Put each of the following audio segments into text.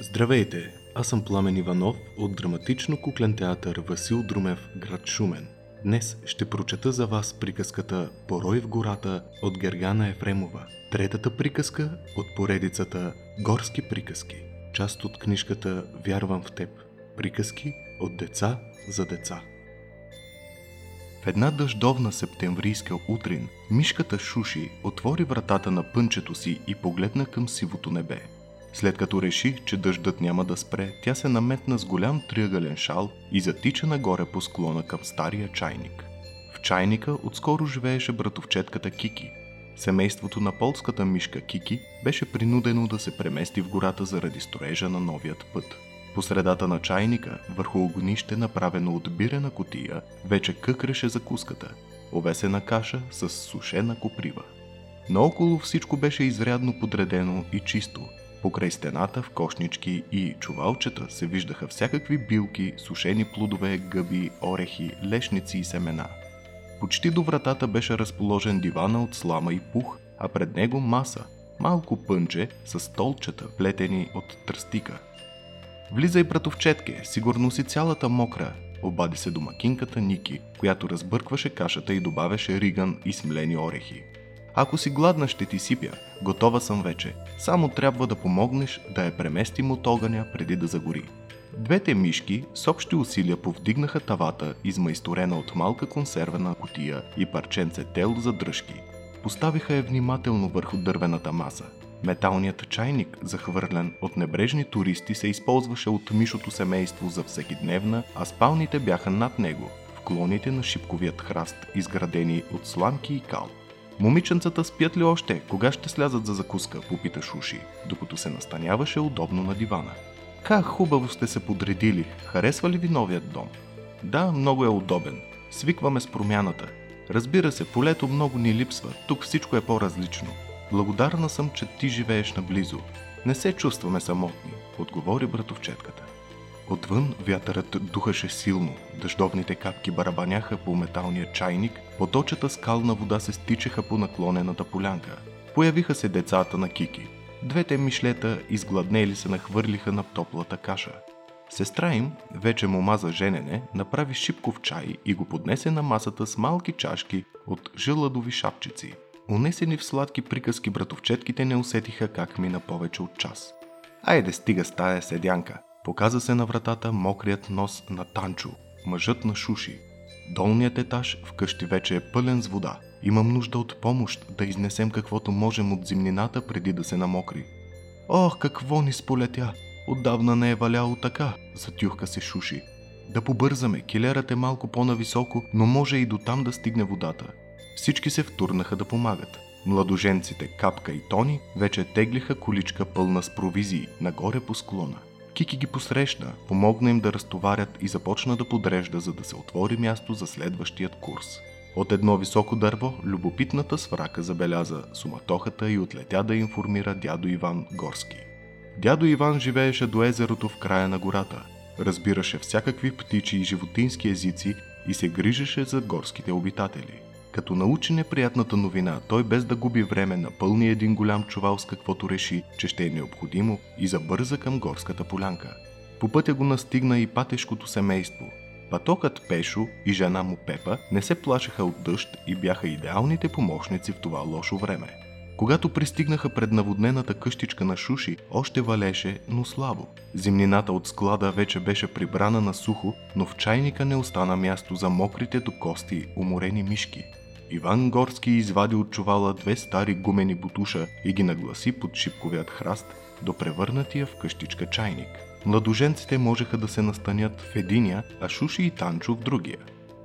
Здравейте, аз съм Пламен Иванов от драматично куклен театър Васил Друмев, град Шумен. Днес ще прочета за вас приказката Порой в гората от Гергана Ефремова. Третата приказка от поредицата Горски приказки. Част от книжката Вярвам в теб. Приказки от деца за деца. В една дъждовна септемврийска утрин, мишката Шуши отвори вратата на пънчето си и погледна към сивото небе. След като реши, че дъждът няма да спре, тя се наметна с голям триъгълен шал и затича нагоре по склона към стария чайник. В чайника отскоро живееше братовчетката Кики. Семейството на полската мишка Кики беше принудено да се премести в гората заради строежа на новият път. По средата на чайника, върху огнище, направено от бирена котия, вече къкреше закуската, овесена каша с сушена коприва. Наоколо всичко беше изрядно подредено и чисто. Покрай стената в кошнички и чувалчета се виждаха всякакви билки, сушени плодове, гъби, орехи, лешници и семена. Почти до вратата беше разположен дивана от слама и пух, а пред него маса, малко пънче с столчета, плетени от тръстика – Влизай, братовчетке, сигурно си цялата мокра, обади се домакинката Ники, която разбъркваше кашата и добавяше риган и смлени орехи. Ако си гладна, ще ти сипя. Готова съм вече. Само трябва да помогнеш да я преместим от огъня преди да загори. Двете мишки с общи усилия повдигнаха тавата, измайсторена от малка консервена котия и парченце тел за дръжки. Поставиха я внимателно върху дървената маса. Металният чайник, захвърлен от небрежни туристи, се използваше от мишото семейство за всекидневна, а спалните бяха над него, в клоните на шипковият храст, изградени от сламки и кал. Момиченцата спят ли още? Кога ще слязат за закуска? Попита Шуши, докато се настаняваше удобно на дивана. Как хубаво сте се подредили. Харесва ли ви новият дом? Да, много е удобен. Свикваме с промяната. Разбира се, полето много ни липсва. Тук всичко е по-различно. Благодарна съм, че ти живееш наблизо. Не се чувстваме самотни, отговори братовчетката. Отвън вятърът духаше силно, дъждовните капки барабаняха по металния чайник, поточата скална вода се стичаха по наклонената полянка. Появиха се децата на Кики. Двете мишлета изгладнели се нахвърлиха на топлата каша. Сестра им, вече мома за женене, направи шипков чай и го поднесе на масата с малки чашки от жиладови шапчици – Унесени в сладки приказки братовчетките не усетиха как мина повече от час. Айде стига с тая седянка. Показа се на вратата мокрият нос на Танчо, мъжът на Шуши. Долният етаж вкъщи вече е пълен с вода. Имам нужда от помощ да изнесем каквото можем от зимнината преди да се намокри. Ох, какво ни сполетя! Отдавна не е валяло така, затюхка се Шуши. Да побързаме, килерът е малко по-нависоко, но може и до там да стигне водата. Всички се втурнаха да помагат. Младоженците Капка и Тони вече теглиха количка пълна с провизии нагоре по склона. Кики ги посрещна, помогна им да разтоварят и започна да подрежда, за да се отвори място за следващият курс. От едно високо дърво, любопитната сврака забеляза суматохата и отлетя да информира дядо Иван Горски. Дядо Иван живееше до езерото в края на гората, разбираше всякакви птичи и животински езици и се грижеше за горските обитатели. Като научи неприятната новина, той без да губи време напълни един голям чувал с каквото реши, че ще е необходимо и забърза към горската полянка. По пътя го настигна и патешкото семейство. Патокът Пешо и жена му Пепа не се плашеха от дъжд и бяха идеалните помощници в това лошо време. Когато пристигнаха пред наводнената къщичка на Шуши, още валеше, но слабо. Зимнината от склада вече беше прибрана на сухо, но в чайника не остана място за мокрите до кости уморени мишки. Иван Горски извади от чувала две стари гумени бутуша и ги нагласи под шипковият храст до превърнатия в къщичка чайник. Младоженците можеха да се настанят в единия, а Шуши и Танчо в другия.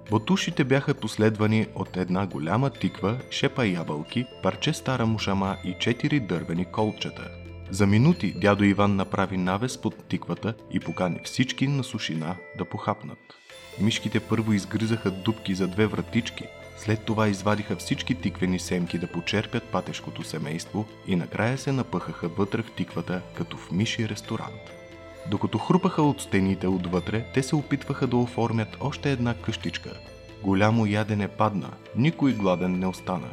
Бутушите бяха последвани от една голяма тиква, шепа ябълки, парче стара мушама и четири дървени колчета. За минути дядо Иван направи навес под тиквата и покани всички на сушина да похапнат. Мишките първо изгризаха дубки за две вратички, след това извадиха всички тиквени семки да почерпят патешкото семейство и накрая се напъхаха вътре в тиквата, като в миши ресторант. Докато хрупаха от стените отвътре, те се опитваха да оформят още една къщичка. Голямо ядене падна, никой гладен не остана.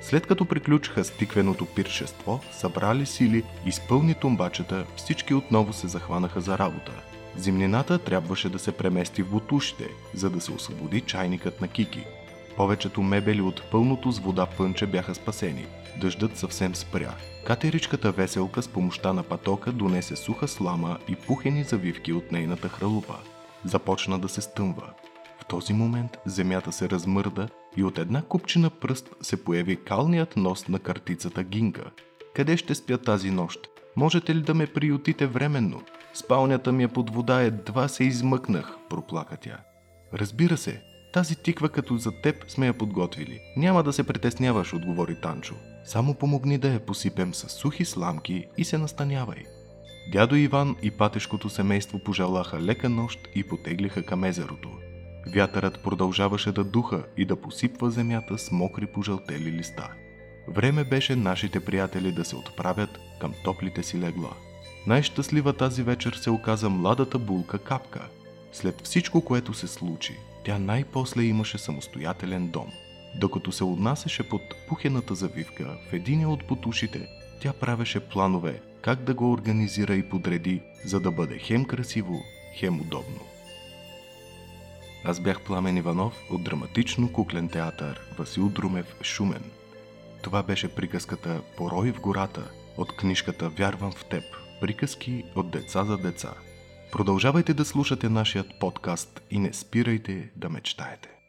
След като приключиха стиквеното пиршество, събрали сили, изпълни тумбачета, всички отново се захванаха за работа. Зимнината трябваше да се премести в бутушите, за да се освободи чайникът на Кики. Повечето мебели от пълното с вода пънче бяха спасени. Дъждът съвсем спря. Катеричката веселка с помощта на патока донесе суха слама и пухени завивки от нейната хралупа. Започна да се стъмва. В този момент земята се размърда и от една купчина пръст се появи калният нос на картицата Гинка. Къде ще спя тази нощ? Можете ли да ме приютите временно? Спалнята ми е под вода, едва се измъкнах, проплака тя. Разбира се, тази тиква като за теб сме я подготвили. Няма да се притесняваш, отговори Танчо. Само помогни да я посипем с сухи сламки и се настанявай. Дядо Иван и патешкото семейство пожелаха лека нощ и потеглиха към езерото. Вятърът продължаваше да духа и да посипва земята с мокри пожълтели листа. Време беше нашите приятели да се отправят към топлите си легла. Най-щастлива тази вечер се оказа младата булка Капка. След всичко, което се случи, тя най-после имаше самостоятелен дом. Докато се отнасяше под пухената завивка в единия от потушите, тя правеше планове как да го организира и подреди, за да бъде хем красиво, хем удобно. Аз бях Пламен Иванов от драматично куклен театър Васил Друмев Шумен. Това беше приказката Порой в гората от книжката Вярвам в теб. Приказки от деца за деца. Продължавайте да слушате нашият подкаст и не спирайте да мечтаете.